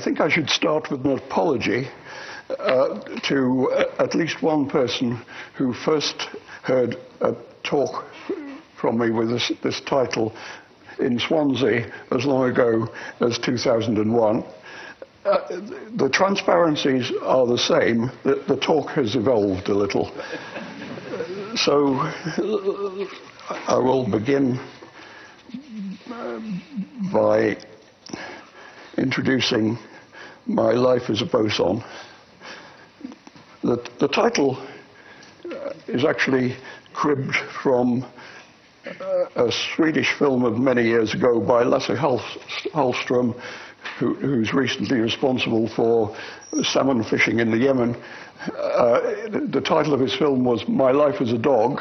I think I should start with an apology uh, to uh, at least one person who first heard a talk from me with this, this title in Swansea as long ago as 2001. Uh, the transparencies are the same, the, the talk has evolved a little. so I will begin by introducing my life as a boson. The, the title is actually cribbed from a Swedish film of many years ago by Lasse Hallström, who, who's recently responsible for salmon fishing in the Yemen. Uh, the title of his film was My Life as a Dog.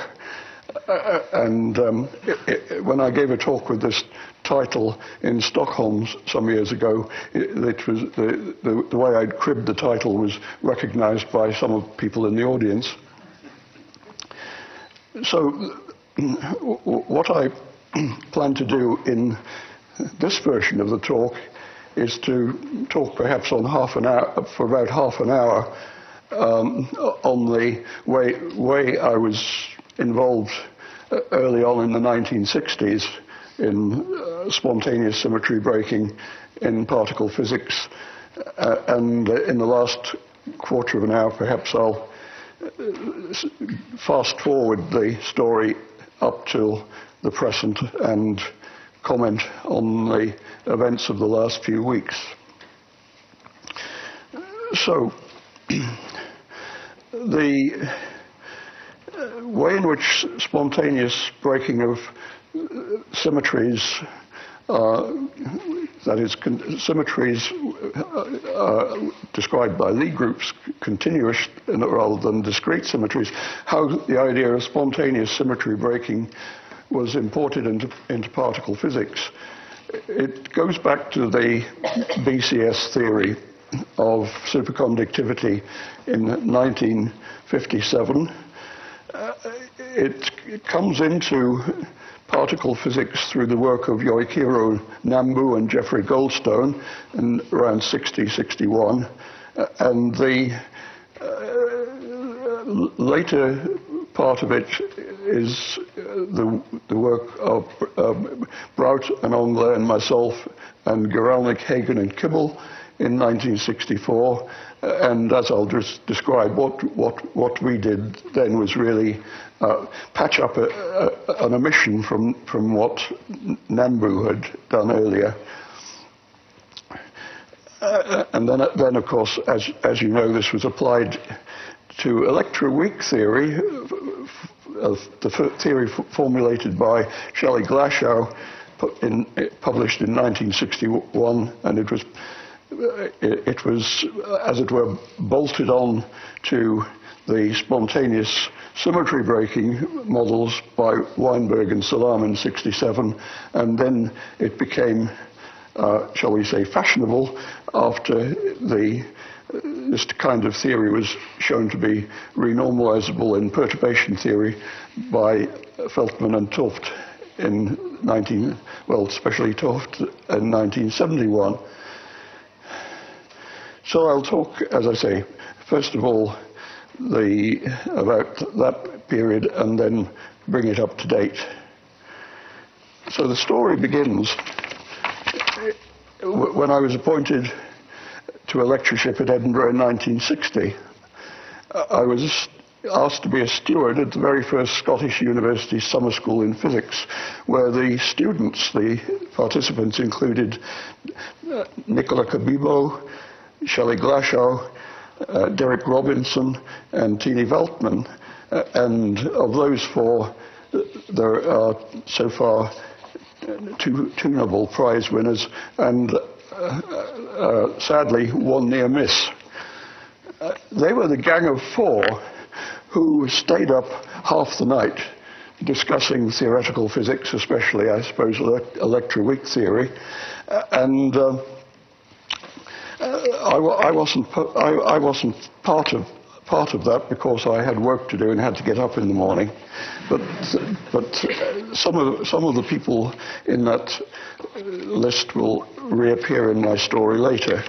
Uh, and um, it, it, when I gave a talk with this title in Stockholm some years ago, it, was the, the, the, way I'd cribbed the title was recognized by some of people in the audience. So what I plan to do in this version of the talk is to talk perhaps on half an hour, for about half an hour um, on the way, way I was involved early on in the 1960s in uh, spontaneous symmetry breaking in particle physics. Uh, and in the last quarter of an hour, perhaps I'll uh, fast forward the story up till the present and comment on the events of the last few weeks. So, the way in which spontaneous breaking of symmetries, uh, that is, symmetries uh, described by Lie groups, continuous rather than discrete symmetries, how the idea of spontaneous symmetry breaking was imported into, into particle physics. It goes back to the BCS theory of superconductivity in 1957. Uh, it, it, comes into particle physics through the work of Yoichiro Nambu and Jeffrey Goldstone in around 60, 61. Uh, and the uh, later part of it is uh, the, the work of um, Brout and Englert and myself and Guralnik, Hagen and Kibble in 1964. And as I'll just describe, what, what, what we did then was really uh, patch up a, a, an omission from, from what Nambu had done earlier. Uh, and then, then, of course, as, as you know, this was applied to electroweak theory, uh, the theory formulated by Shelley Glashow, in, published in 1961, and it was it, was, as it were, bolted on to the spontaneous symmetry breaking models by Weinberg and Salam in 67, and then it became, uh, shall we say, fashionable after the this kind of theory was shown to be renormalizable in perturbation theory by Veltman and 't Hooft in 19, well, especially 't Hooft in 1971. So I'll talk, as I say, first of all, the, about that period and then bring it up to date. So the story begins when I was appointed to a lectureship at Edinburgh in 1960. I was asked to be a steward at the very first Scottish University summer school in physics, where the students, the participants included uh, Nicola Cabibbo, Shelley Glashow, uh, Derek Robinson, and Tini Veltman. Uh, and of those four, there are so far two, two Nobel Prize winners, and uh, uh, sadly, one near miss. Uh, they were the gang of four who stayed up half the night discussing theoretical physics, especially, I suppose, electroweak theory, and I, I, wasn't, I, I wasn't part of part of that because I had work to do and had to get up in the morning. But, but some, of, some of the people in that list will reappear in my story later.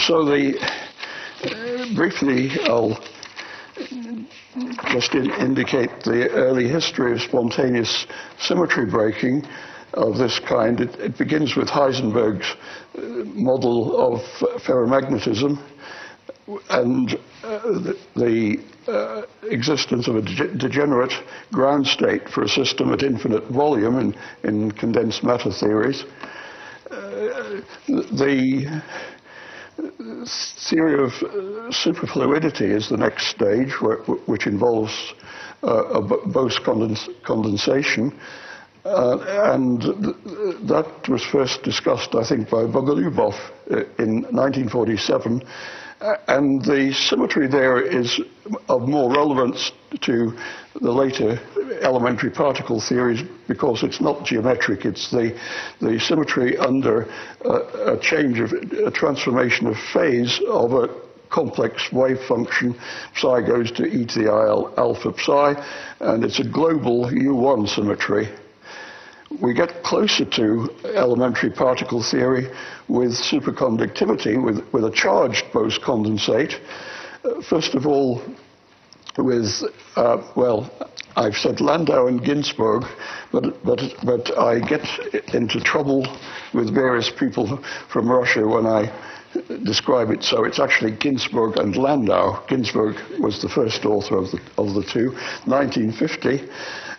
So the, briefly, I'll just in, indicate the early history of spontaneous symmetry breaking of this kind. It, it begins with Heisenberg's uh, model of ferromagnetism and uh, the, the uh, existence of a de degenerate ground state for a system at infinite volume in, in condensed matter theories. Uh, the theory of uh, superfluidity is the next stage, which involves uh, Bose condens condensation. Uh, and th that was first discussed, I think, by Bogolyubov uh, in 1947. And the symmetry there is of more relevance to the later elementary particle theories because it's not geometric, it's the, the symmetry under a change of a transformation of phase of a complex wave function. Psi goes to e to the i alpha psi, and it's a global U1 symmetry we get closer to elementary particle theory with superconductivity, with, with a charged Bose condensate. Uh, first of all, with, uh, well, I've said Landau and Ginzburg, but, but, but I get into trouble with various people from Russia when I describe it. So it's actually Ginzburg and Landau. Ginzburg was the first author of the, of the two, 1950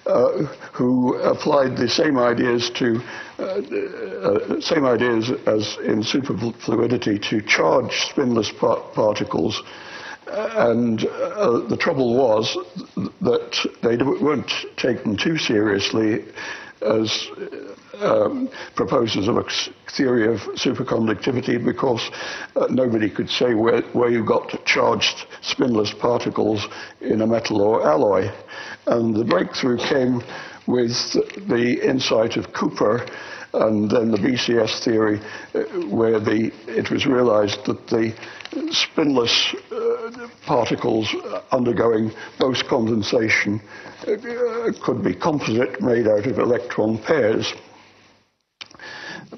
uh, who applied the same ideas to uh, uh, same ideas as in superfluidity to charge spinless par particles. And uh, the trouble was that they weren't taken too seriously as um, proposers of a theory of superconductivity because uh, nobody could say where, where you got charged spinless particles in a metal or alloy. And the breakthrough came with the insight of Cooper and then the BCS theory, uh, where the, it was realized that the spinless uh, particles undergoing Bose condensation uh, could be composite made out of electron pairs.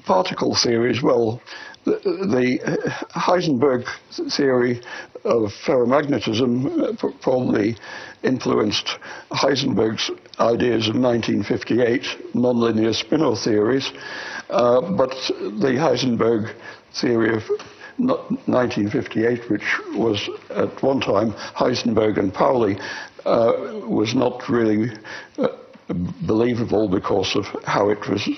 Particle theories, well, the, the Heisenberg theory of ferromagnetism probably influenced Heisenberg's ideas of 1958 nonlinear spinor theories, uh, but the Heisenberg theory of 1958, which was at one time Heisenberg and Pauli, uh, was not really uh, believable because of how it was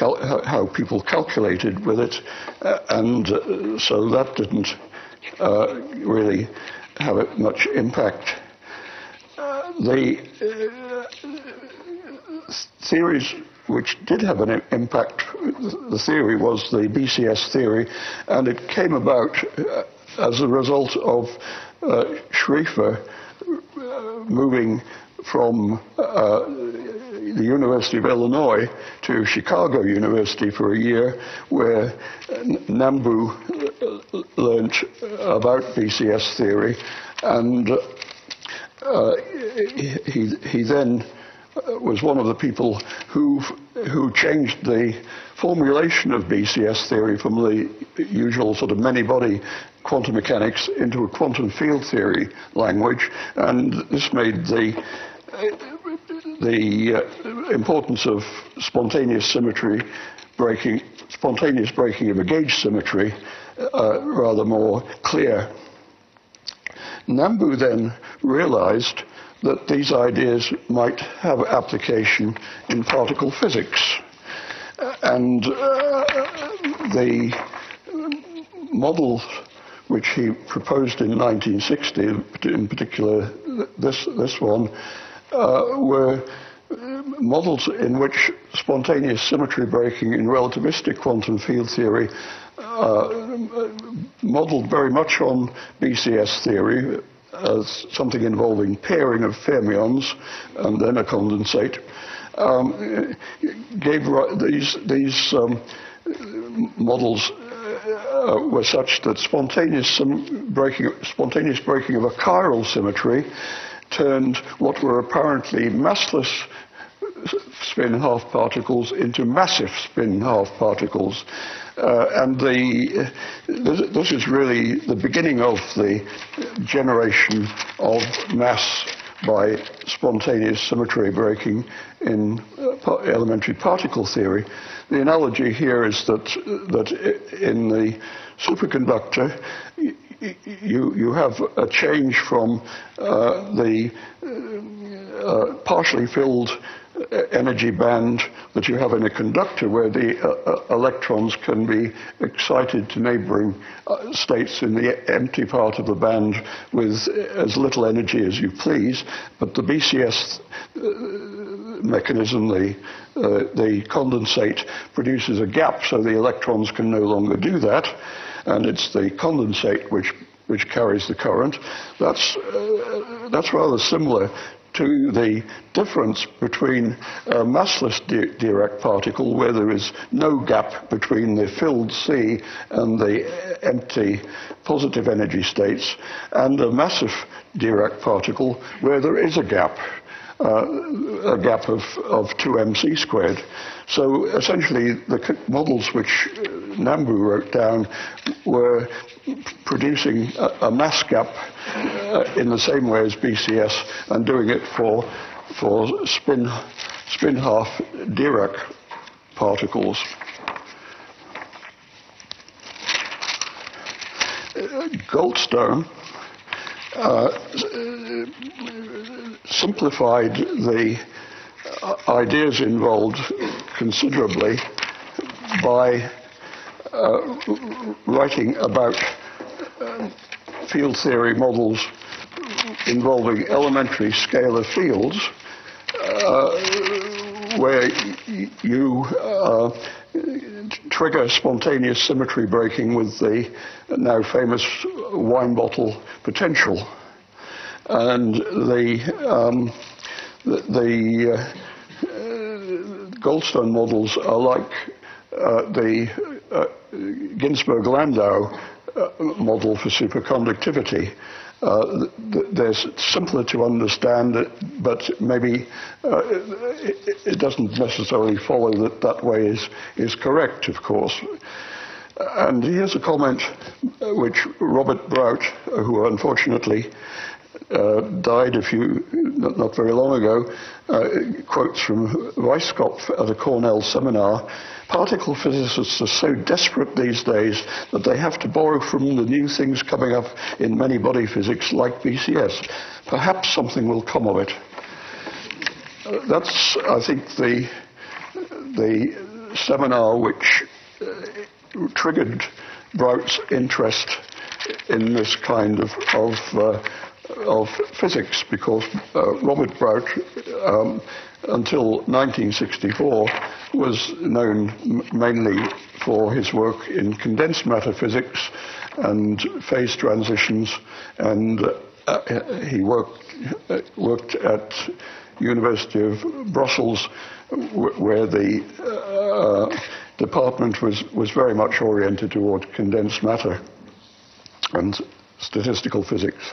how people calculated with it, uh, and uh, so that didn't uh, really have much impact. Uh, the uh, theories which did have an impact, the theory was the BCS theory, and it came about uh, as a result of Schrieffer moving from the University of Illinois to Chicago University for a year, where Nambu learned about BCS theory, and uh, he, he then was one of the people who who changed the formulation of BCS theory from the usual sort of many-body quantum mechanics into a quantum field theory language, and this made the the uh, importance of spontaneous symmetry breaking, spontaneous breaking of a gauge symmetry uh, rather more clear. Nambu then realized that these ideas might have application in particle physics. And uh, the model which he proposed in 1960, in particular this, this one, uh, were models in which spontaneous symmetry breaking in relativistic quantum field theory uh, modeled very much on BCS theory as something involving pairing of fermions and then a condensate. Um, gave these these um, models uh, were such that spontaneous breaking spontaneous breaking of a chiral symmetry turned what were apparently massless spin half particles into massive spin half particles. Uh, and the, this, this is really the beginning of the generation of mass by spontaneous symmetry breaking in uh, elementary particle theory. The analogy here is that, that in the superconductor, you, you have a change from uh, the uh, partially filled energy band that you have in a conductor where the uh, uh, electrons can be excited to neighboring uh, states in the empty part of the band with as little energy as you please. But the BCS uh, mechanism, the, uh, the condensate, produces a gap so the electrons can no longer do that. And it's the condensate which which carries the current. That's, uh, that's rather similar to the difference between a massless Dirac particle, where there is no gap between the filled sea and the empty positive energy states, and a massive Dirac particle, where there is a gap. Uh, a gap of, of 2mc squared. So essentially, the models which Nambu wrote down were producing a, a mass gap uh, in the same way as BCS and doing it for, for spin, spin half Dirac particles. Goldstone uh, simplified the uh, ideas involved considerably by uh, writing about uh, field theory models involving elementary scalar fields, uh, where you trigger spontaneous symmetry breaking with the now famous wine bottle potential. And the, um, the, the uh, Goldstone models are like uh, the uh, Ginzburg-Landau uh, model for superconductivity. Uh, they're simpler to understand, but maybe uh, it, it, doesn't necessarily follow that that way is, is correct, of course. And here's a comment which Robert Brout, who unfortunately uh, died a few, not, not very long ago, uh, quotes from Weisskopf at a Cornell seminar. Particle physicists are so desperate these days that they have to borrow from the new things coming up in many body physics like BCS. Perhaps something will come of it. Uh, that's, I think, the, the seminar which uh, triggered Brout's interest in this kind of, of uh, of physics because uh, Robert Brout, um, until 1964, was known mainly for his work in condensed matter physics and phase transitions, and uh, he worked uh, worked at University of Brussels, where the uh, department was was very much oriented toward condensed matter and statistical physics.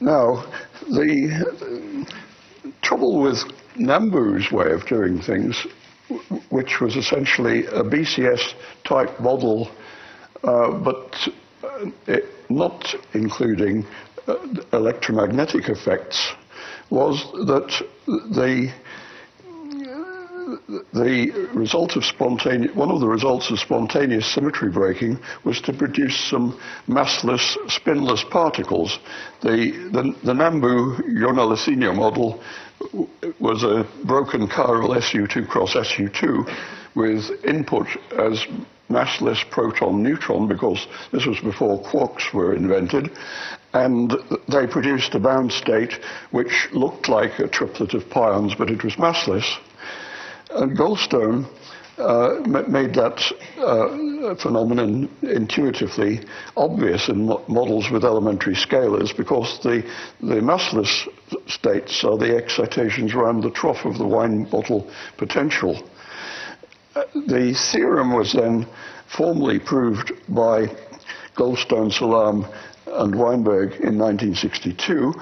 Now, the trouble with Nambu's way of doing things, which was essentially a BCS type model, uh, but uh, not including uh, electromagnetic effects, was that the the result of spontaneous, one of the results of spontaneous symmetry breaking was to produce some massless, spinless particles. The, the, the Nambu Jona model was a broken chiral SU2 cross SU2 with input as massless proton neutron because this was before quarks were invented and they produced a bound state which looked like a triplet of pions but it was massless and Goldstone uh, made that uh, phenomenon intuitively obvious in mo models with elementary scalars because the, the massless states are the excitations around the trough of the wine bottle potential. Uh, the theorem was then formally proved by Goldstone, Salam, and Weinberg in 1962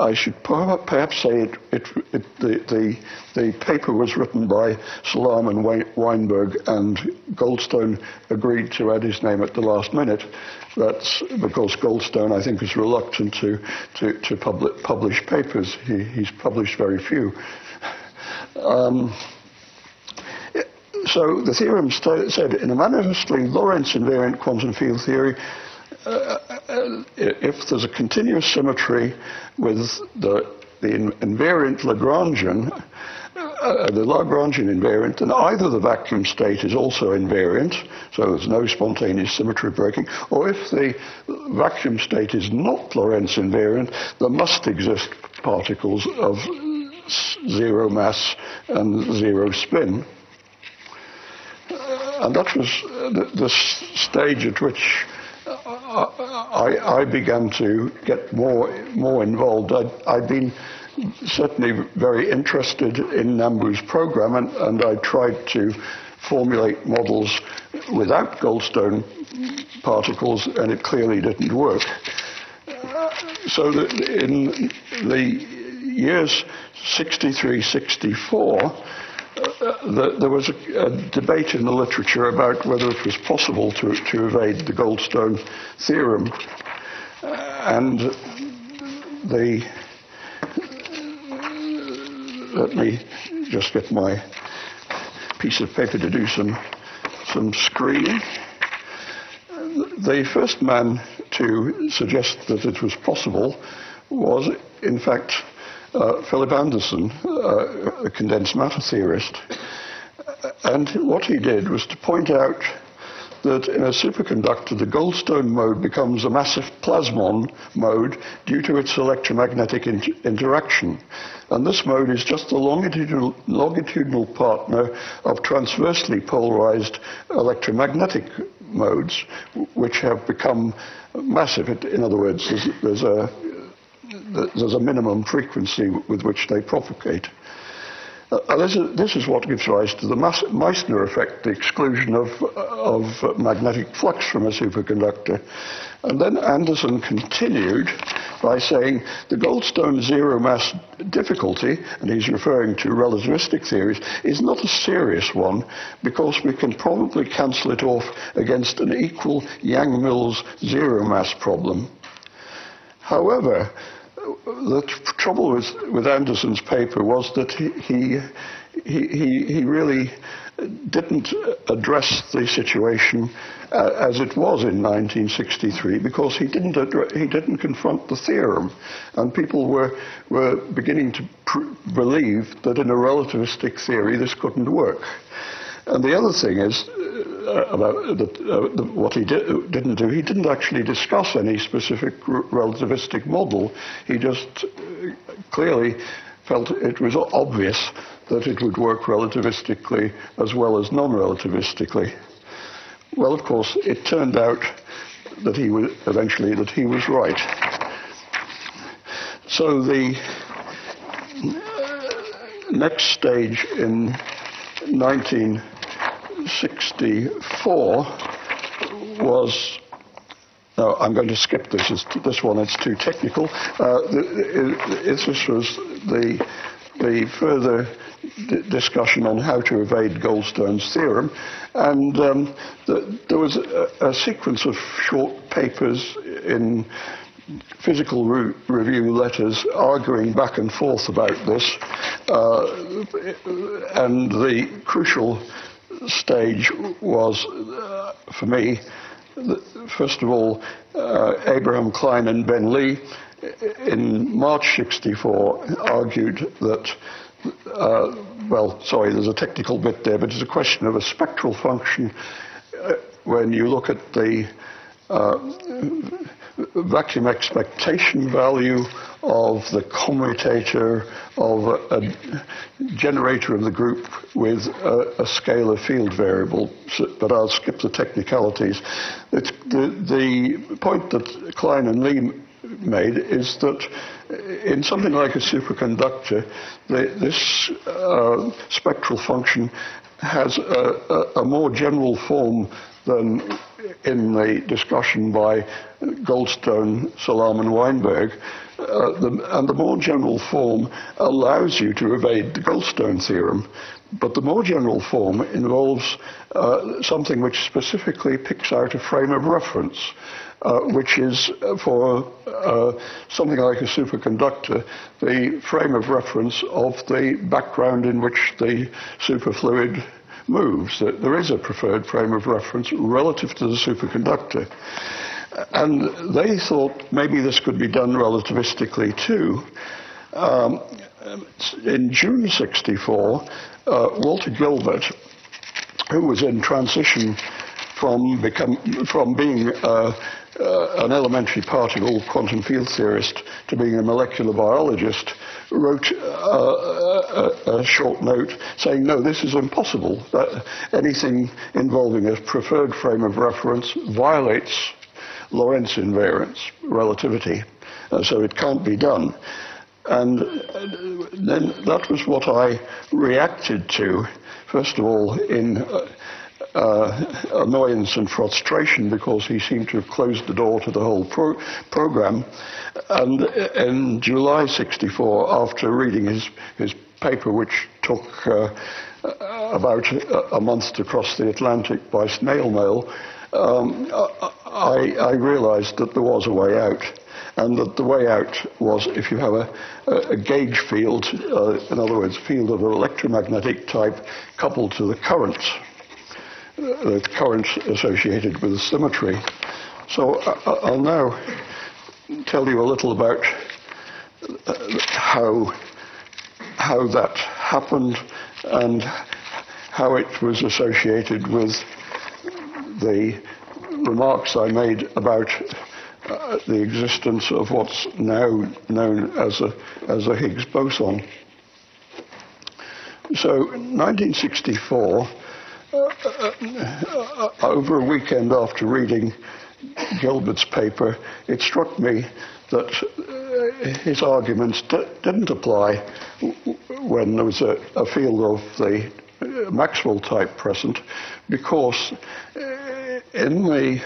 I should perhaps say it, it, it, the, the, the, paper was written by Salam and Weinberg, and Goldstone agreed to add his name at the last minute. That's because Goldstone, I think, is reluctant to, to, to public, publish papers. He, he's published very few. Um, so the theorem said in a manifestly Lorentz invariant quantum field theory, uh, uh, if there's a continuous symmetry with the, the invariant Lagrangian, uh, the Lagrangian invariant, then either the vacuum state is also invariant, so there's no spontaneous symmetry breaking, or if the vacuum state is not Lorentz invariant, there must exist particles of zero mass and zero spin. Uh, and that was the, the stage at which I, I, began to get more more involved. I'd, I'd, been certainly very interested in Nambu's program, and, and I tried to formulate models without Goldstone particles, and it clearly didn't work. Uh, so in the years 63, 64, the, there was a, a, debate in the literature about whether it was possible to, to evade the Goldstone theorem. Uh, and the, let me just get my piece of paper to do some, some screening. The first man to suggest that it was possible was, in fact, uh, Philip Anderson, uh, a condensed matter theorist. And what he did was to point out that in a superconductor, the Goldstone mode becomes a massive plasmon mode due to its electromagnetic in interaction. And this mode is just the longitudinal, longitudinal partner of transversely polarized electromagnetic modes, which have become massive. In other words, there's, there's a there's a minimum frequency with which they propagate. Uh, this, is, this, is, what gives rise to the Meissner effect, the exclusion of, of magnetic flux from a superconductor. And then Anderson continued by saying the Goldstone zero mass difficulty, and he's referring to relativistic theories, is not a serious one because we can probably cancel it off against an equal Yang-Mills zero mass problem. However, the trouble with, with Anderson's paper was that he, he, he, he really didn't address the situation uh, as it was in 1963 because he didn't he didn't confront the theorem, and people were were beginning to believe that in a relativistic theory this couldn't work. And the other thing is about the, uh, the, what he did, not do. He didn't actually discuss any specific relativistic model. He just uh, clearly felt it was obvious that it would work relativistically as well as non-relativistically. Well, of course, it turned out that he was eventually that he was right. So the next stage in 19 64 was no, I'm going to skip this. It's, this one, it's too technical. Uh, this was the, the further discussion on how to evade Goldstone's theorem. And um, the, there was a, a, sequence of short papers in physical re review letters arguing back and forth about this. Uh, and the crucial stage was, uh, for me, first of all, uh, Abraham Klein and Ben Lee in March 64 argued that, uh, well, sorry, there's a technical bit there, but it's a question of a spectral function uh, when you look at the uh, vacuum expectation value of the commutator of a, a generator of the group with a, a, scalar field variable, but I'll skip the technicalities. the, the point that Klein and Lee made is that in something like a superconductor, the, this uh, spectral function has a, a, more general form than in the discussion by Goldstone, Salam, and Weinberg. Uh, the, and the more general form allows you to evade the Goldstone theorem. But the more general form involves uh, something which specifically picks out a frame of reference, uh, which is uh, for uh, something like a superconductor, the frame of reference of the background in which the superfluid moves. That there is a preferred frame of reference relative to the superconductor. And they thought maybe this could be done relativistically too. Um, in June 64, uh, Walter Gilbert, who was in transition from, become, from being uh, uh, an elementary particle quantum field theorist to being a molecular biologist, wrote uh, a, a, short note saying, no, this is impossible. That anything involving a preferred frame of reference violates Lorentz invariance, relativity, uh, so it can't be done. And uh, then that was what I reacted to, first of all, in uh, annoyance and frustration because he seemed to have closed the door to the whole pro program. And in July 64, after reading his, his paper, which took uh, about a month to cross the Atlantic by snail mail, um, I, I realized that there was a way out and that the way out was if you have a, a, gauge field, uh, in other words, field of an electromagnetic type coupled to the current, uh, the current associated with symmetry. So uh, I'll now tell you a little about uh, how, how that happened and how it was associated with the remarks I made about uh, the existence of what's now known as a, as a Higgs boson. So, 1964, uh, uh, over a weekend after reading Gilbert's paper, it struck me that his arguments didn't apply when there was a, a field of the Maxwell type present because in the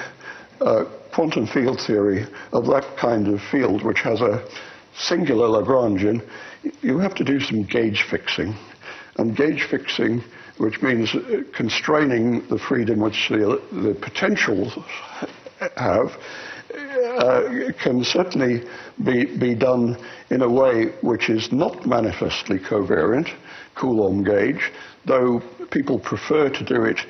uh, quantum field theory of that kind of field, which has a singular Lagrangian, you have to do some gauge fixing. And gauge fixing, which means constraining the freedom which the, the potentials have, uh, can certainly be, be done in a way which is not manifestly covariant, Coulomb gauge, though people prefer to do it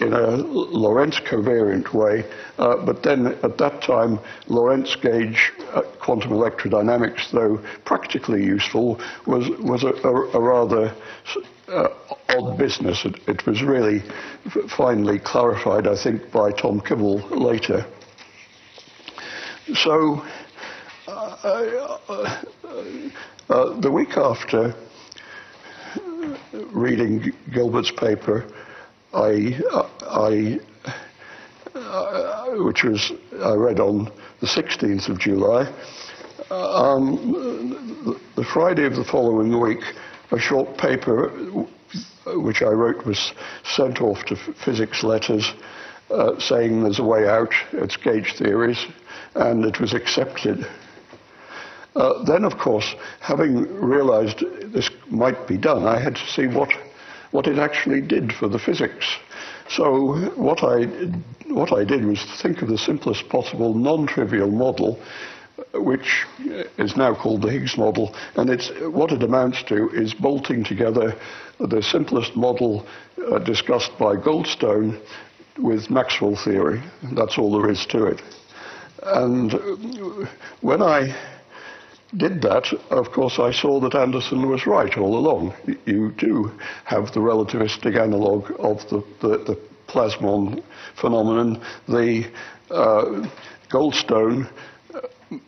in a Lorentz covariant way. Uh, but then at that time, Lorentz gauge quantum electrodynamics, though practically useful, was, was a, a, a rather uh, odd business. It, it, was really finally clarified, I think, by Tom Kibble later. So, uh, uh, uh, the week after reading Gilbert's paper, I, I uh, which was I read on the 16th of July. Um, the Friday of the following week, a short paper which I wrote was sent off to physics letters uh, saying there's a way out, it's gauge theories, and it was accepted. Uh, then, of course, having realized this might be done, I had to see what, what it actually did for the physics. So what I, what I did was think of the simplest possible non-trivial model, which is now called the Higgs model, and it's, what it amounts to is bolting together the simplest model uh, discussed by Goldstone with Maxwell theory. That's all there is to it. And when I did that, of course, I saw that Anderson was right all along. You do have the relativistic analog of the, the, the plasmon phenomenon. The uh, Goldstone uh,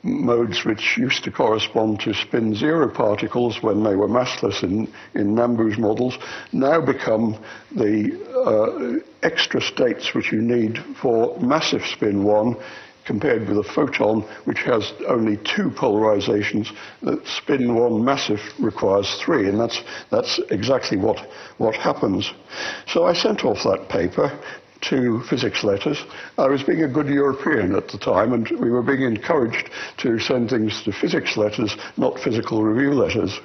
modes which used to correspond to spin zero particles when they were massless in, in Nambu's models now become the uh, extra states which you need for massive spin one compared with a photon, which has only two polarizations, that spin one massive requires three, and that's, that's exactly what, what happens. So I sent off that paper to physics letters. I was being a good European at the time, and we were being encouraged to send things to physics letters, not physical review letters.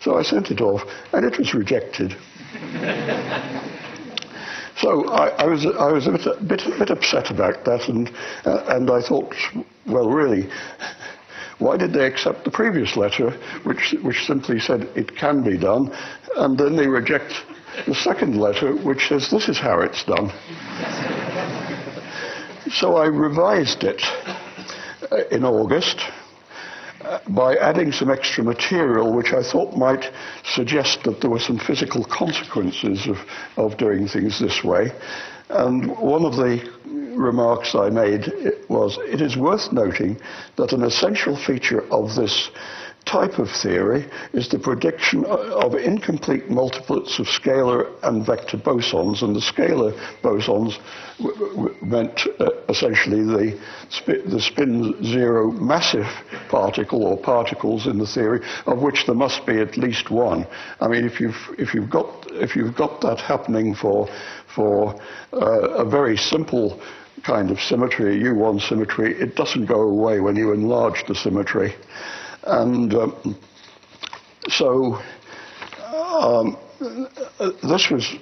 So I sent it off, and it was rejected. so I, I, was, I was a bit, a bit, a bit upset about that, and, uh, and I thought, well, really, why did they accept the previous letter, which, which simply said it can be done, and then they reject the second letter, which says this is how it's done? so I revised it uh, in August by adding some extra material which I thought might suggest that there were some physical consequences of, of doing things this way. And one of the remarks I made was it is worth noting that an essential feature of this type of theory is the prediction of incomplete multiplets of scalar and vector bosons, and the scalar bosons meant uh, essentially the, sp the spin zero massive particle or particles in the theory, of which there must be at least one. I mean, if you've, if you've, got, if you've got that happening for, for uh, a very simple kind of symmetry, U1 symmetry, it doesn't go away when you enlarge the symmetry. And um, so um, this was,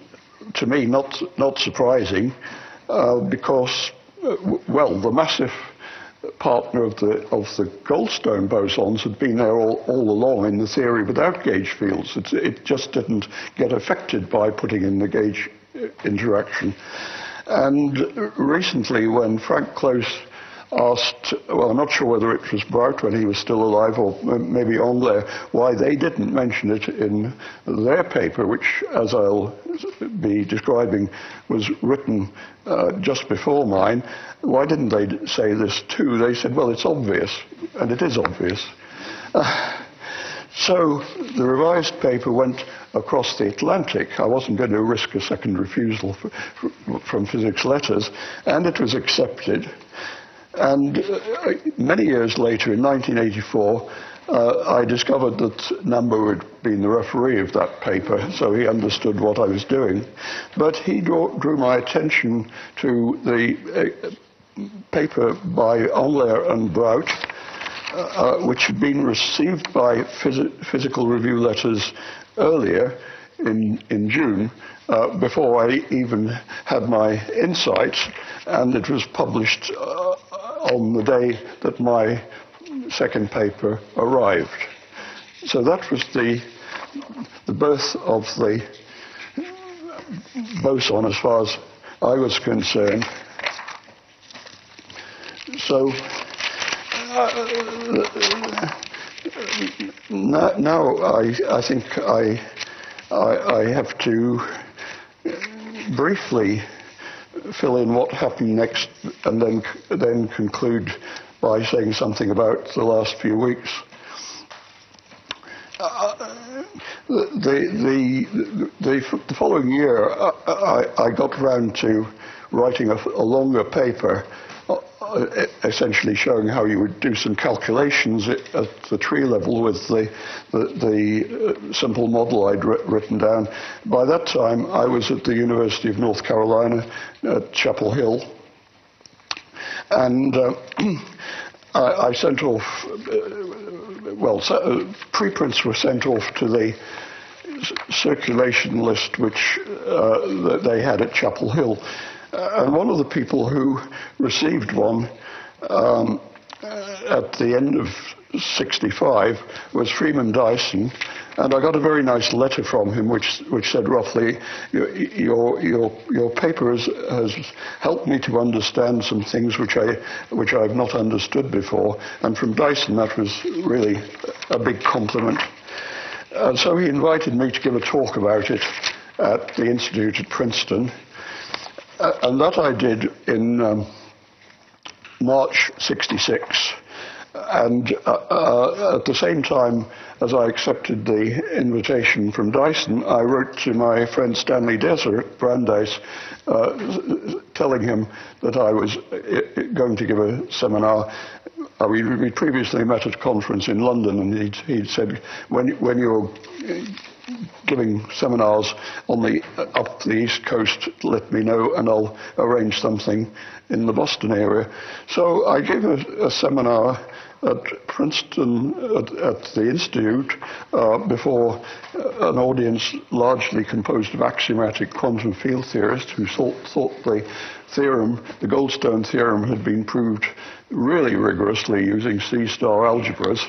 to me, not, not surprising uh, because, uh, well, the massive partner of the, of the Goldstone bosons had been there all, all along in the theory without gauge fields. It, it just didn't get affected by putting in the gauge uh, interaction. And recently, when Frank Close asked, well, I'm not sure whether it was Brout when he was still alive or maybe on there, why they didn't mention it in their paper, which, as I'll be describing, was written uh, just before mine. Why didn't they say this too? They said, well, it's obvious, and it is obvious. Uh, so the revised paper went across the Atlantic. I wasn't going to risk a second refusal from physics letters, and it was accepted. And uh, many years later, in 1984, uh, I discovered that Nambu had been the referee of that paper, so he understood what I was doing. But he drew, drew my attention to the uh, paper by Englert and Brout, uh, uh, which had been received by phys- physical review letters earlier in, in June, uh, before I even had my insights, and it was published uh, on the day that my second paper arrived. So that was the, the birth of the boson as far as I was concerned. So uh, now, now I, I think I, I, I have to briefly fill in what happened next and then, then conclude by saying something about the last few weeks. Uh, the, the, the, the, following year, I, I, I got round to writing a, a longer paper uh, essentially showing how you would do some calculations at the tree level with the, the, the uh, simple model I'd written down. By that time, I was at the University of North Carolina at Chapel Hill. And uh, I, I, sent off, uh, well, uh, preprints were sent off to the circulation list which uh, they had at Chapel Hill. Uh, and one of the people who received one um, at the end of 65 was Freeman Dyson, and I got a very nice letter from him which, which said roughly, your, your, your paper has, has helped me to understand some things which, I, which I've not understood before. And from Dyson, that was really a big compliment. And so he invited me to give a talk about it at the Institute at Princeton. Uh, and that I did in um, March 66. And uh, uh, at the same time as I accepted the invitation from Dyson, I wrote to my friend Stanley Deser at Brandeis, uh, telling him that I was uh, going to give a seminar. Uh, we, we previously met at a conference in London, and he'd, he'd said, when, when you're giving seminars on the up the east coast. Let me know, and I'll arrange something in the Boston area. So I gave a, a seminar at Princeton at, at the Institute uh, before an audience largely composed of axiomatic quantum field theorists who thought, thought the theorem, the Goldstone theorem, had been proved really rigorously using C-star algebras.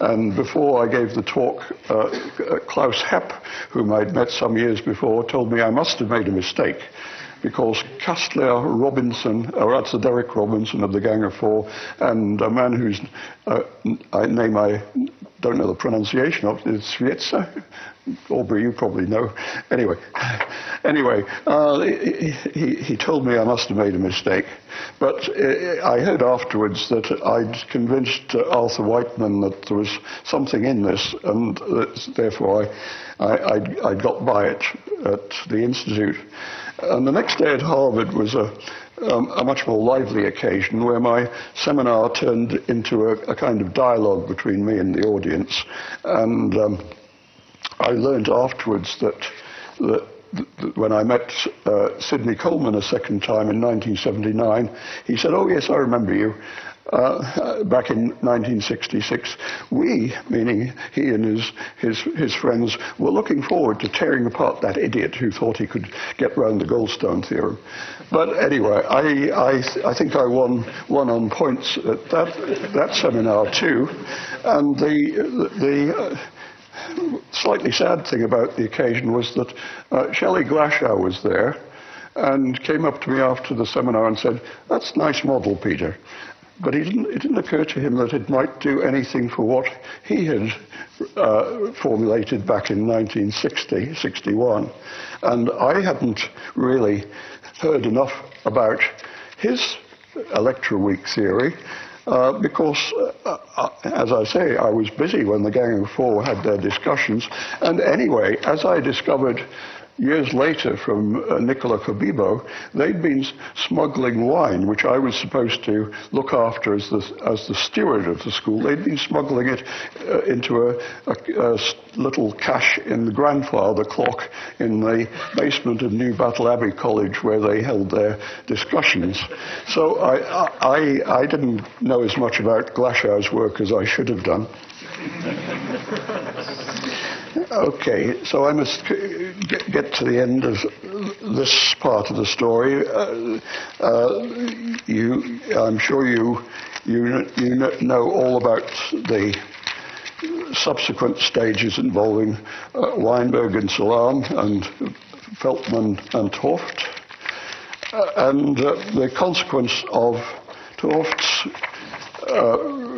And before I gave the talk, uh, Klaus Hepp, whom I'd met some years before, told me I must have made a mistake because Kastler Robinson, or that's Derek Robinson of the Gang of Four, and a man whose uh, name I don't know the pronunciation of, is Swieca. Aubrey, you probably know. Anyway, anyway, uh, he, he told me I must have made a mistake. But uh, I heard afterwards that I'd convinced Arthur Wightman that there was something in this, and therefore I, I, I'd, I'd got by it at the Institute. And the next day at Harvard was a, um, a much more lively occasion where my seminar turned into a, a kind of dialogue between me and the audience. And um, I learned afterwards that, that when I met uh, Sidney Coleman a second time in 1979, he said, Oh, yes, I remember you uh, back in 1966, we, meaning he and his, his, his friends, were looking forward to tearing apart that idiot who thought he could get round the Goldstone theorem. But anyway, I, I, I think I won, won on points at that, that seminar too. And the, the uh, slightly sad thing about the occasion was that uh, Shelley Glashow was there and came up to me after the seminar and said, That's nice model, Peter. But it didn't, it didn't occur to him that it might do anything for what he had uh, formulated back in 1960, 61. And I hadn't really heard enough about his electroweak theory. Uh, because, uh, uh, as I say, I was busy when the Gang of Four had their discussions. And anyway, as I discovered years later from uh, Nicola Cabibbo, they'd been smuggling wine, which I was supposed to look after as the, as the steward of the school. They'd been smuggling it uh, into a, a, a, little cache in the grandfather clock in the basement of Newbattle Abbey College where they held their discussions. So I, I, I didn't know as much about Glashow's work as I should have done. Okay, so I must get to the end of this part of the story. Uh, uh, you, I'm sure you, you, you know all about the subsequent stages involving uh, Weinberg and Salam and Veltman and 't Hooft, Uh, and uh, the consequence of 't Hooft's uh,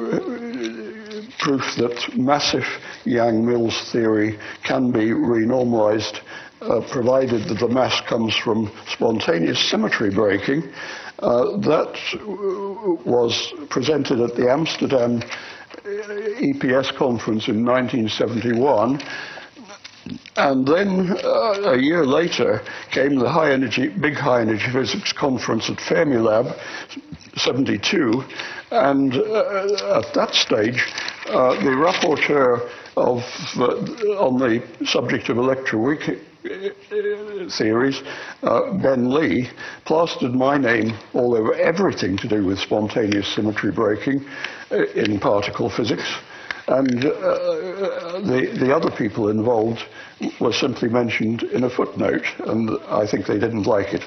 proof that massive Yang-Mills theory can be renormalized uh, provided that the mass comes from spontaneous symmetry breaking. Uh, that was presented at the Amsterdam EPS conference in 1971. And then uh, a year later came the high energy, big high energy physics conference at Fermilab, 72, and uh, at that stage, uh, the rapporteur of, uh, on the subject of electroweak uh, theories, uh, Ben Lee, plastered my name all over everything to do with spontaneous symmetry breaking uh, in particle physics. And the, the other people involved were simply mentioned in a footnote, and I think they didn't like it.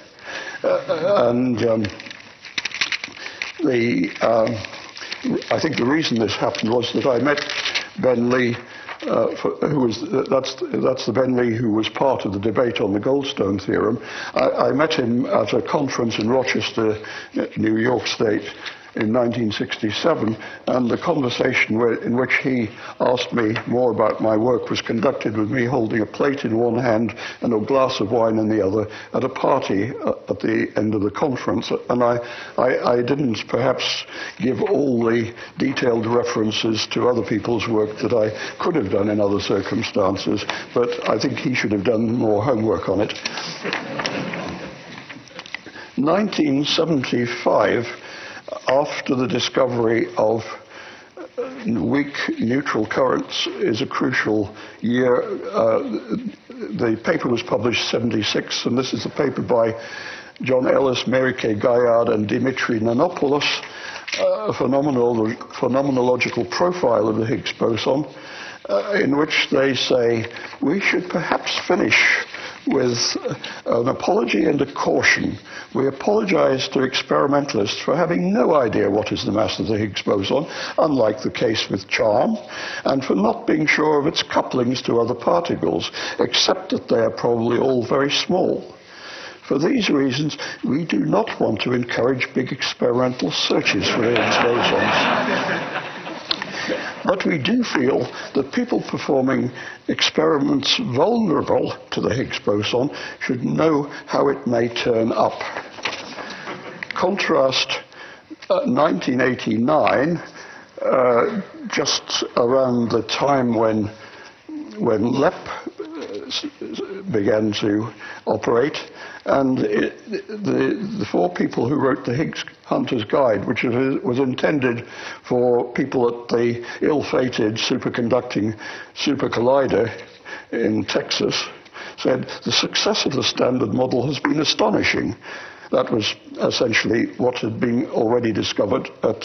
and um, the, um, I think the reason this happened was that I met Ben Lee, uh, for, who was that's that's the Ben Lee who was part of the debate on the Goldstone theorem. I, I met him at a conference in Rochester, New York State, in 1967, and the conversation where, in which he asked me more about my work was conducted with me holding a plate in one hand and a glass of wine in the other at a party uh, at the end of the conference. And I, I, I didn't perhaps give all the detailed references to other people's work that I could have done in other circumstances, but I think he should have done more homework on it. 1975 after the discovery of weak neutral currents is a crucial year. Uh, the paper was published 76, and this is a paper by John Ellis, Mary K. Gaillard, and Dimitri Nanopoulos, uh, a phenomenal, phenomenological profile of the Higgs boson, uh, in which they say we should perhaps finish with uh, an apology and a caution. We apologize to experimentalists for having no idea what is the mass of the Higgs boson, unlike the case with charm, and for not being sure of its couplings to other particles, except that they are probably all very small. For these reasons, we do not want to encourage big experimental searches for Higgs bosons. But we do feel that people performing experiments vulnerable to the Higgs boson should know how it may turn up. Contrast uh, 1989, uh, just around the time when, when LEP uh, began to operate, and it, the, the four people who wrote the Higgs Hunter's Guide, which was intended for people at the ill-fated superconducting super collider in Texas, said the success of the standard model has been astonishing. That was essentially what had been already discovered at,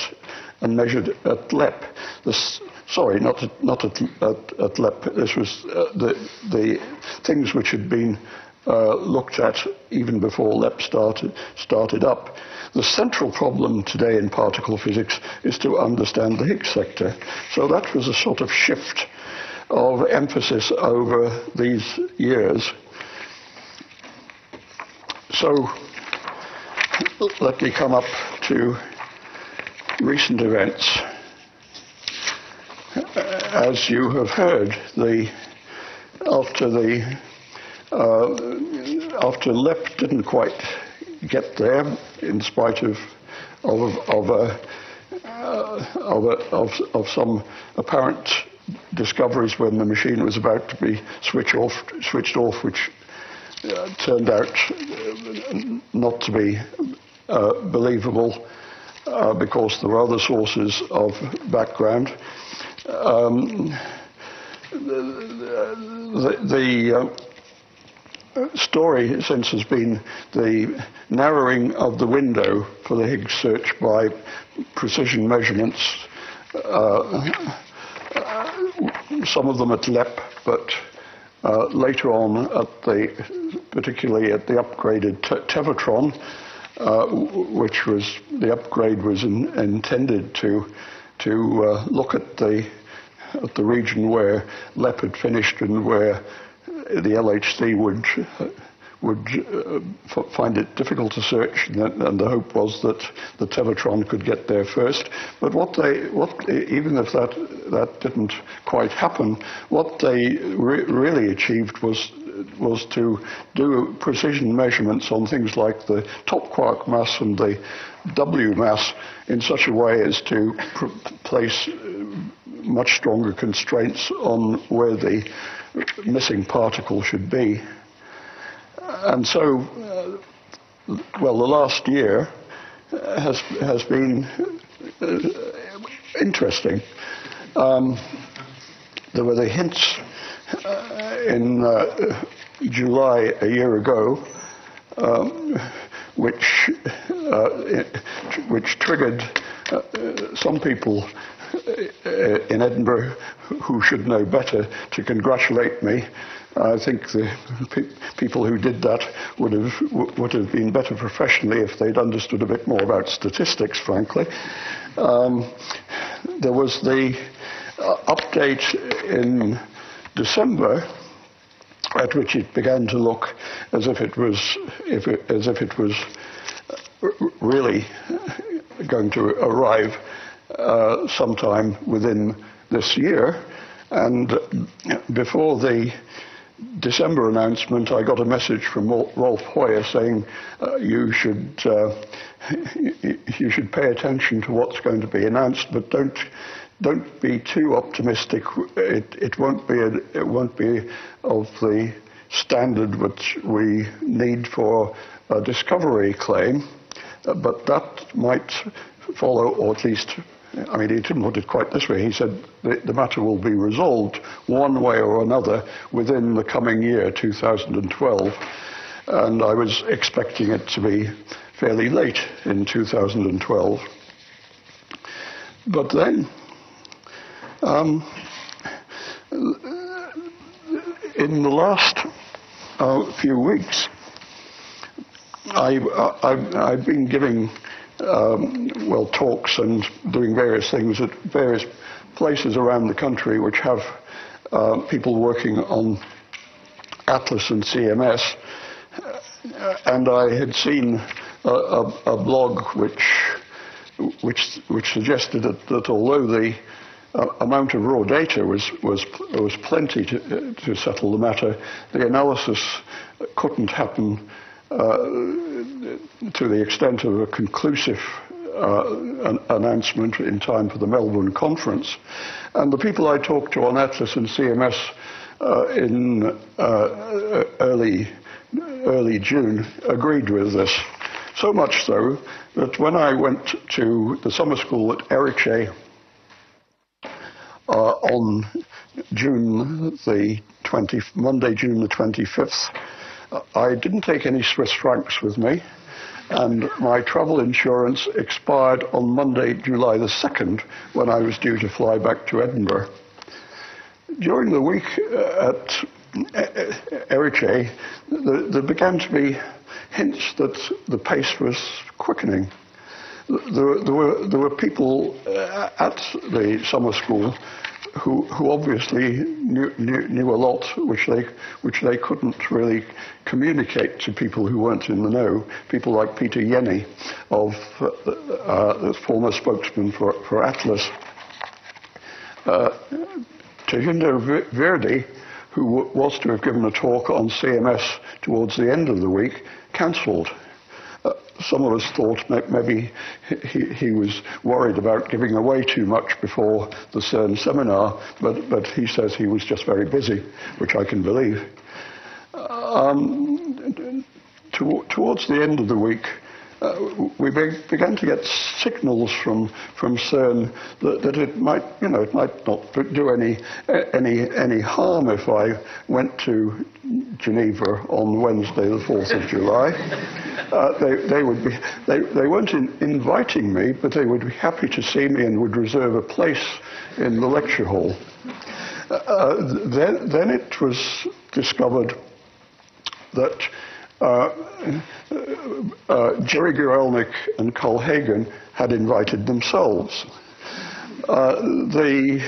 and measured at LEP. This, sorry, not at, not at, at, at LEP. This was uh, the, the things which had been uh, looked at even before LEP started, started up. The central problem today in particle physics is to understand the Higgs sector. So that was a sort of shift of emphasis over these years. So let me come up to recent events. As you have heard, the, after the uh, after LEP didn't quite get there, in spite of of of, uh, of, a, of, of some apparent discoveries when the machine was about to be switched off, switched off, which uh, turned out not to be uh, believable uh, because there were other sources of background. Um, the, the uh, story since has been the narrowing of the window for the Higgs search by precision measurements. Uh, some of them at LEP, but uh, later on at the, particularly at the upgraded Tevatron, uh, which was the upgrade was in, intended to to uh, look at the at the region where LEP had finished and where the LHC would would uh, find it difficult to search, and, and, the hope was that the Tevatron could get there first. But what they, what even if that that didn't quite happen, what they re really achieved was was to do precision measurements on things like the top quark mass and the W mass in such a way as to place much stronger constraints on where the missing particle should be. And so, uh, well, the last year has, has been uh, interesting. Um, there were the hints uh, in uh, July a year ago, um, which uh, which triggered uh, some people in Edinburgh who should know better to congratulate me. I think the pe people who did that would have would have been better professionally if they'd understood a bit more about statistics. Frankly, um, there was the uh, update in December at which it began to look as if it was if it, as if it was really going to arrive uh, sometime within this year. And before the December announcement, I got a message from Rolf Heuer saying uh, you should uh, you should pay attention to what's going to be announced, but don't don't be too optimistic. It, it won't be a, it won't be of the standard which we need for a discovery claim, but that might follow, or at least I mean, he didn't put it quite this way. He said the, the matter will be resolved one way or another within the coming year, 2012. And I was expecting it to be fairly late in 2012. But then, um, in the last uh, few weeks, I, have been giving um, well talks and doing various things at various places around the country which have uh, people working on Atlas and CMS, and I had seen a, a, a blog which which which suggested that, that although the amount of raw data was was was plenty to to settle the matter, the analysis couldn't happen uh, to the extent of a conclusive uh, an announcement in time for the Melbourne conference. And the people I talked to on Atlas and CMS uh, in uh, early, early June agreed with this. So much so that when I went to the summer school at Erice uh, Uh, on June the 20, Monday, June the 25th, I didn't take any Swiss francs with me, and my travel insurance expired on Monday, July the 2nd, when I was due to fly back to Edinburgh. During the week uh, at uh, uh, Erice, there began to be hints that the pace was quickening. There, there, were, there were people uh, at the summer school who, who obviously knew, knew, knew, a lot which they, which they couldn't really communicate to people who weren't in the know. People like Peter Jenni, of uh, uh, the former spokesman for, for Atlas. Uh, Tejinder Virdee, who was to have given a talk on CMS towards the end of the week, cancelled some of us thought maybe he, he, was worried about giving away too much before the CERN seminar, but, but he says he was just very busy, which I can believe. Um, to, towards the end of the week, uh, we began to get signals from from CERN that, that, it might, you know, it might not do any any any harm if I went to Geneva on Wednesday, the fourth of July. Uh, they, they would be they, they weren't in, inviting me, but they would be happy to see me and would reserve a place in the lecture hall. Uh, then, then it was discovered that uh, uh, Gerry Guralnik and Carl Hagen had invited themselves. Uh, the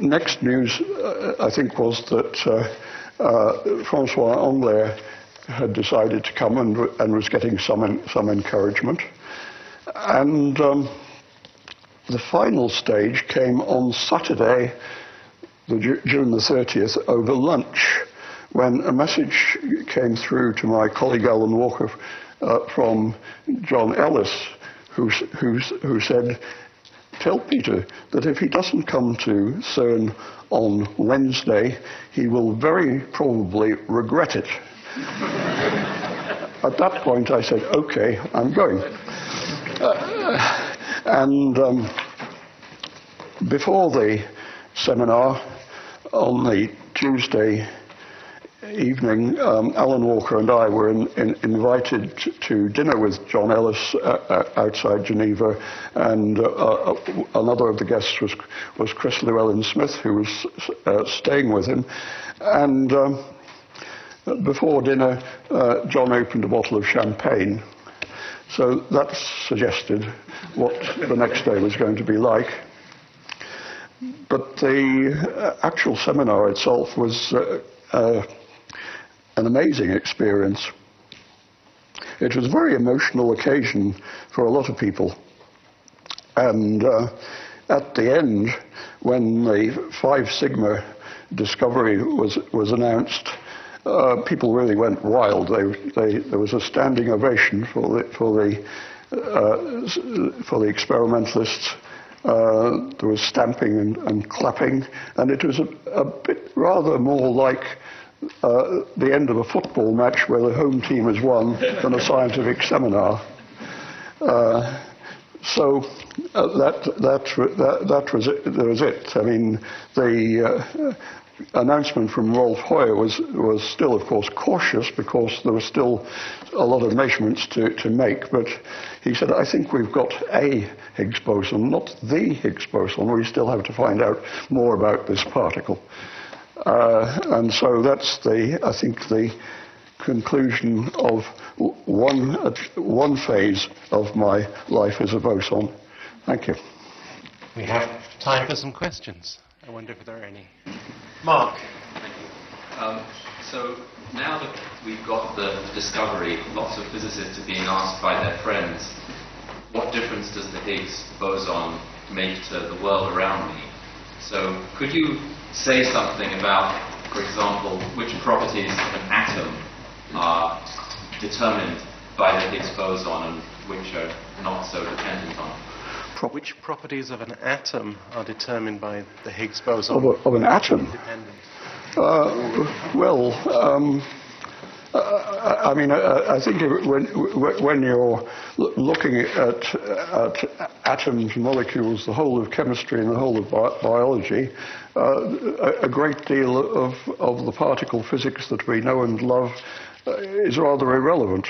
next news, uh, I think, was that uh, Francois Englert had decided to come and, and was getting some, some encouragement. And um, the final stage came on Saturday, the June the 30th, over lunch when a message came through to my colleague Alan Walker uh, from John Ellis, who, who, who said, Tell Peter that if he doesn't come to CERN on Wednesday, he will very probably regret it. At that point, I said, Okay, I'm going. Uh, and um, before the seminar, on the Tuesday evening, um, Alan Walker and I were in, in, invited to dinner with John Ellis uh, uh, outside Geneva, and uh, uh, another of the guests was, was Chris Llewellyn Smith, who was uh, staying with him. And um, before dinner, uh, John opened a bottle of champagne. So that suggested what the next day was going to be like. But the actual seminar itself was an amazing experience. It was a very emotional occasion for a lot of people. And uh, at the end, when the Five Sigma discovery was, was announced, uh, people really went wild. They, they, there was a standing ovation for the, for the, uh, for the experimentalists. Uh, there was stamping and, and, clapping, and it was a, a bit rather more like uh, the end of a football match where the home team has won than a scientific seminar. Uh, so uh, that, that, that, that, was it, that was it. I mean, the uh, announcement from Rolf Heuer was, was still, of course, cautious because there was still a lot of measurements to, to make. But he said, I think we've got a Higgs boson, not the Higgs boson. We still have to find out more about this particle. Uh, and so that's the, I think, the conclusion of one, one phase of my life as a boson. Thank you. We have time for some questions. I wonder if there are any. Mark. Thank you. Um, so now that we've got the discovery, lots of physicists are being asked by their friends, what difference does the Higgs boson make to the world around me? So could you say something about, for example, which properties of an atom are determined by the Higgs boson and which are not so dependent on it? Which properties of an atom are determined by the Higgs boson? Of, a, of an atom? Uh, well, um, uh, I mean, uh, I think when, when you're looking at, at, atoms, molecules, the whole of chemistry and the whole of bi- biology, uh, a, great deal of, of the particle physics that we know and love uh, is rather irrelevant.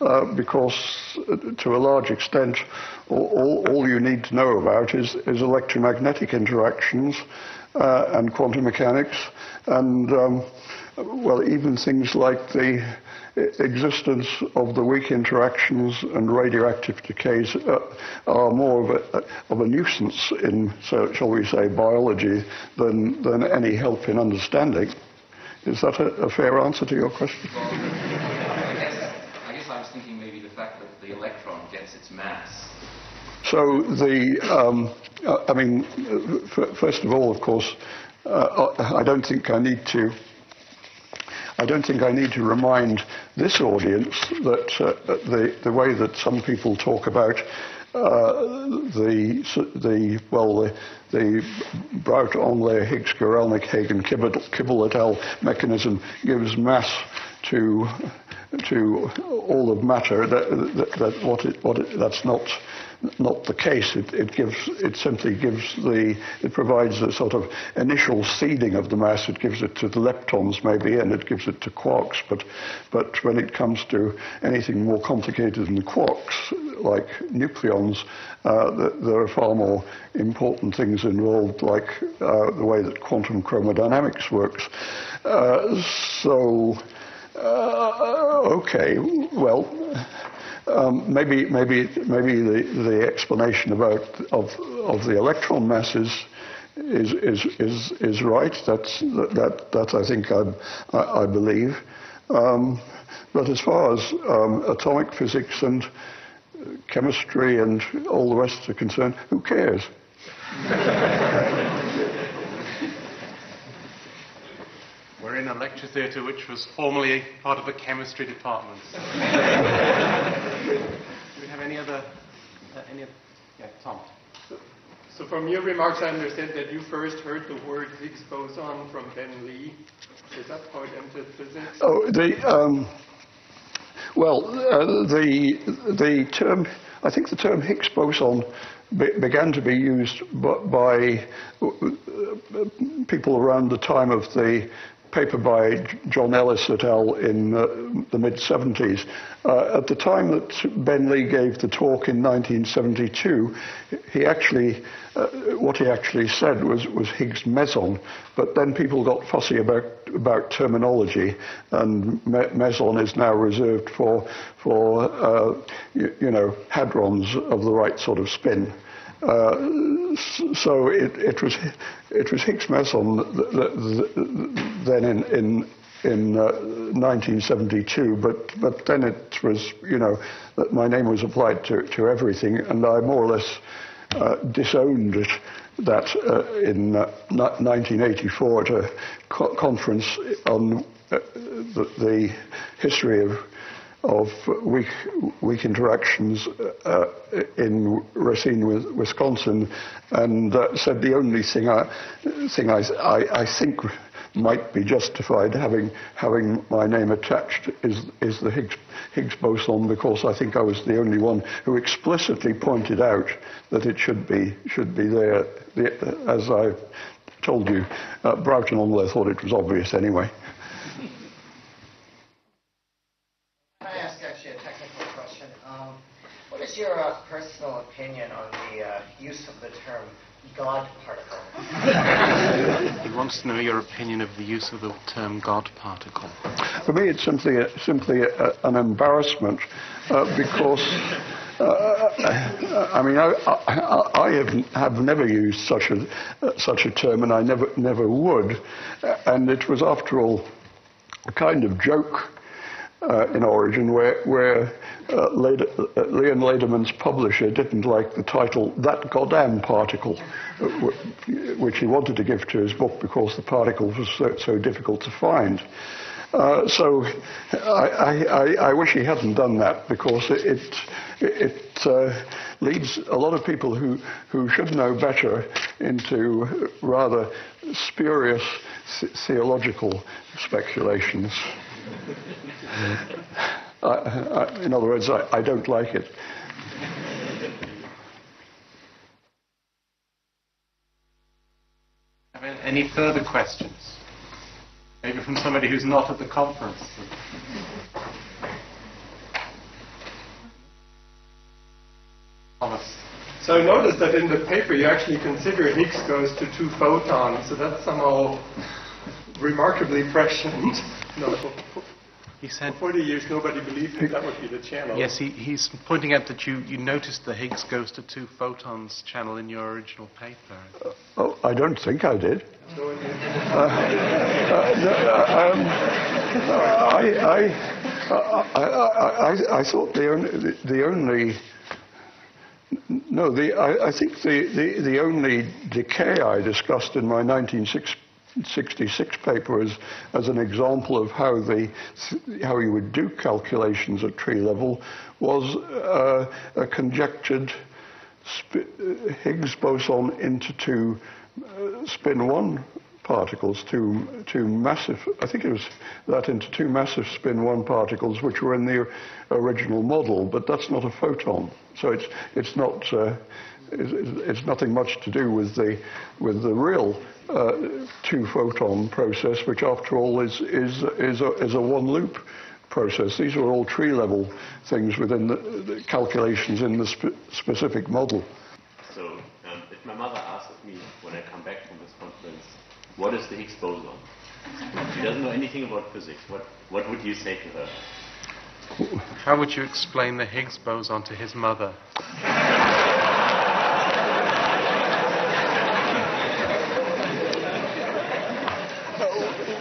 Uh, because uh, to a large extent, all, all, you need to know about is, is electromagnetic interactions and quantum mechanics, and um, well, even things like the existence of the weak interactions and radioactive decays uh, are more of a, of a nuisance in, so, shall we say, biology than, than any help in understanding. Is that a, a fair answer to your question? Well, I, guess, I guess I was thinking maybe the fact that the electron gets its mass? So the, um, I mean, first of all, of course, uh, I don't think I need to. I don't think I need to remind this audience that uh, the the way that some people talk about uh, the the well the the Brout Englert Higgs Guralnik Hagen Kibble et al. mechanism gives mass to to all of matter, that, that, that what it, what it, that's not not the case. It, it, gives it simply gives the it provides a sort of initial seeding of the mass. It gives it to the leptons maybe, and it gives it to quarks. But but when it comes to anything more complicated than quarks, like nucleons, uh, there are far more important things involved, like uh, the way that quantum chromodynamics works. Uh, so. Uh, okay, well, um, maybe maybe maybe the, the explanation about of of the electron masses is is is is right. That's that that I think I I, I believe. Um, but as far as um, atomic physics and chemistry and all the rest are concerned, who cares? We're in a lecture theatre which was formerly part of the chemistry department. Do we have any other? Uh, any other? Yeah, Tom. So, so, from your remarks, I understand that you first heard the word Higgs boson from Ben Lee. Is that how it entered physics? Oh, the um, well, uh, the the term. I think the term Higgs boson be, began to be used by, by uh, people around the time of the paper by John Ellis et al. in uh, the mid 70s. Uh, at the time that Ben Lee gave the talk in 1972, he actually, uh, what he actually said was, was Higgs meson, but then people got fussy about, about terminology, and me- meson is now reserved for, for uh, you, you know, hadrons of the right sort of spin. Uh, so it, it, was it was Higgs meson then in in in uh, 1972, but but then it was you know that my name was applied to to everything, and I more or less uh, disowned it. That uh, in 1984 at a co- conference on uh, the, the history of of weak, weak interactions uh, in Racine, Wisconsin, and uh, said the only thing I, thing I, I, I, think might be justified having having my name attached is is the Higgs Higgs boson because I think I was the only one who explicitly pointed out that it should be should be there. The, as I told you, uh, Brout and Englert thought it was obvious anyway. Can I ask actually a technical question? Um, what is your uh, personal opinion on the uh, use of the term God particle? He wants to know your opinion of the use of the term God particle. For me, it's simply a, simply a, an embarrassment uh, because. Uh, I mean, I, I, I, have, have never used such a uh, such a term, and I never never would. And it was, after all, a kind of joke uh, in origin where, where uh, uh, Leon Lederman's publisher didn't like the title That Goddamn Particle, uh, which he wanted to give to his book because the particle was so, so difficult to find. Uh, so I, I, I, wish he hadn't done that because it, it, it leads a lot of people who, who should know better into rather spurious theological speculations. I, I, in other words, I, I don't like it. Any further questions? Maybe from somebody who's not at the conference. Thomas. So I noticed that in the paper you actually consider Higgs goes to two photons, so that's somehow remarkably prescient. No, he said, for 40 years nobody believed that that would be the channel. Yes, he, he's pointing out that you, you noticed the Higgs goes to two photons channel in your original paper. Uh, oh, I don't think I did. uh, uh, um, I, I, I, thought the only, the, the only no, the, I, I, think the, the, the only decay I discussed in my 1960 66 paper as, as an example of how, the, how you would do calculations at tree level was uh, a conjectured Higgs boson into two uh, spin 1 particles, two, two massive, I think it was that into two massive spin 1 particles which were in the original model, but that's not a photon. So it's, it's not, uh, it's, it's nothing much to do with the, with the real uh, two photon process, which after all is, is, is, a, is a one loop process. These are all tree level things within the, the calculations in the spe specific model. So um, if my mother asks me when I come back from this conference, what is the Higgs boson? She doesn't know anything about physics. What, what would you say to her? How would you explain the Higgs boson to his mother?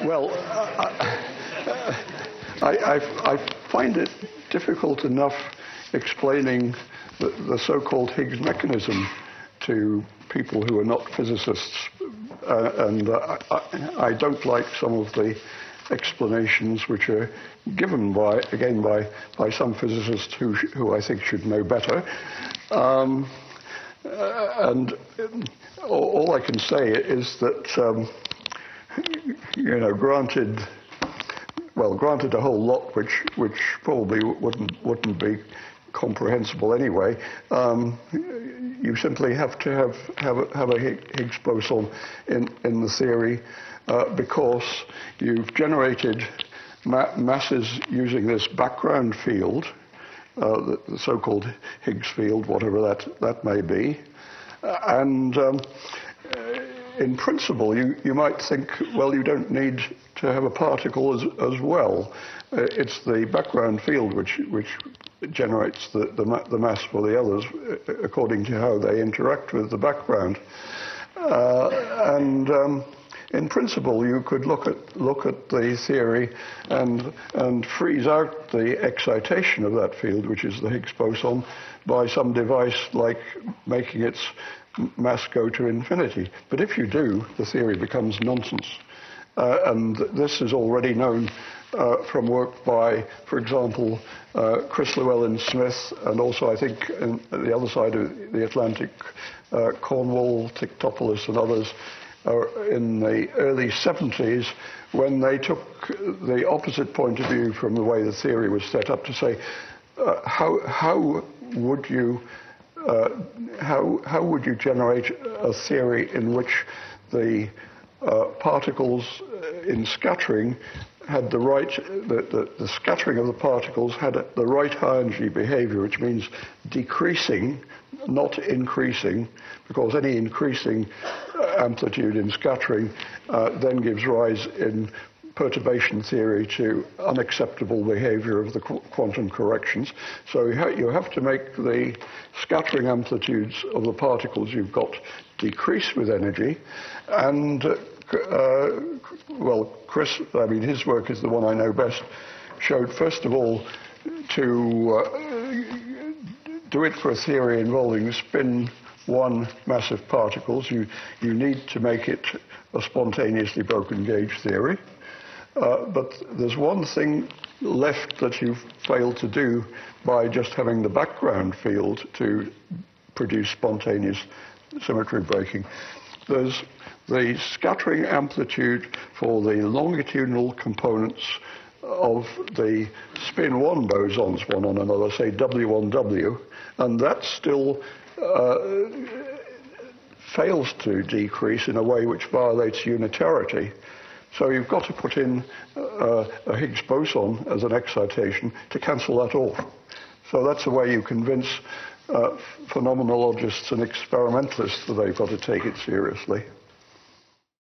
Well, I, I, I, find it difficult enough explaining the, the so-called Higgs mechanism to people who are not physicists, uh, and uh, I, I, don't like some of the explanations which are given by, again, by, by some physicists who, who I think should know better. Um, uh, and all, all, I can say is that um, you know, granted, well, granted a whole lot which which probably wouldn't wouldn't be comprehensible anyway. Um, you simply have to have have a, have a Higgs boson in in the theory uh, because you've generated ma masses using this background field, uh, the, the so-called Higgs field, whatever that that may be, uh, and um, in principle, you, you might think, well, you don't need to have a particle as, as well. Uh, it's the background field which, which generates the, the, ma the, mass for the others uh, according to how they interact with the background. Uh, and um, in principle, you could look at, look at the theory and, and freeze out the excitation of that field, which is the Higgs boson, by some device like making its mass go to infinity. But if you do, the theory becomes nonsense. Uh, and this is already known uh, from work by, for example, uh, Chris Llewellyn Smith, and also I think on the other side of the Atlantic, uh, Cornwall, Tiktopoulos, and others, uh, in the early 70s when they took the opposite point of view from the way the theory was set up to say, uh, how, how would you uh, how, how would you generate a theory in which the uh, particles in scattering had the right, the, the, the, scattering of the particles had the right high energy behavior, which means decreasing, not increasing, because any increasing amplitude in scattering uh, then gives rise in perturbation theory to unacceptable behavior of the qu quantum corrections. So you, ha you, have to make the scattering amplitudes of the particles you've got decrease with energy. And, uh, uh, well, Chris, I mean, his work is the one I know best, showed first of all to uh, do it for a theory involving spin one massive particles. You, you need to make it a spontaneously broken gauge theory. Uh, but there's one thing left that you've failed to do by just having the background field to produce spontaneous symmetry breaking. There's the scattering amplitude for the longitudinal components of the spin 1 bosons one on another, say W1W, and that still uh, fails to decrease in a way which violates unitarity. So you've got to put in uh, a Higgs boson as an excitation to cancel that off. So that's the way you convince uh, phenomenologists and experimentalists that they've got to take it seriously.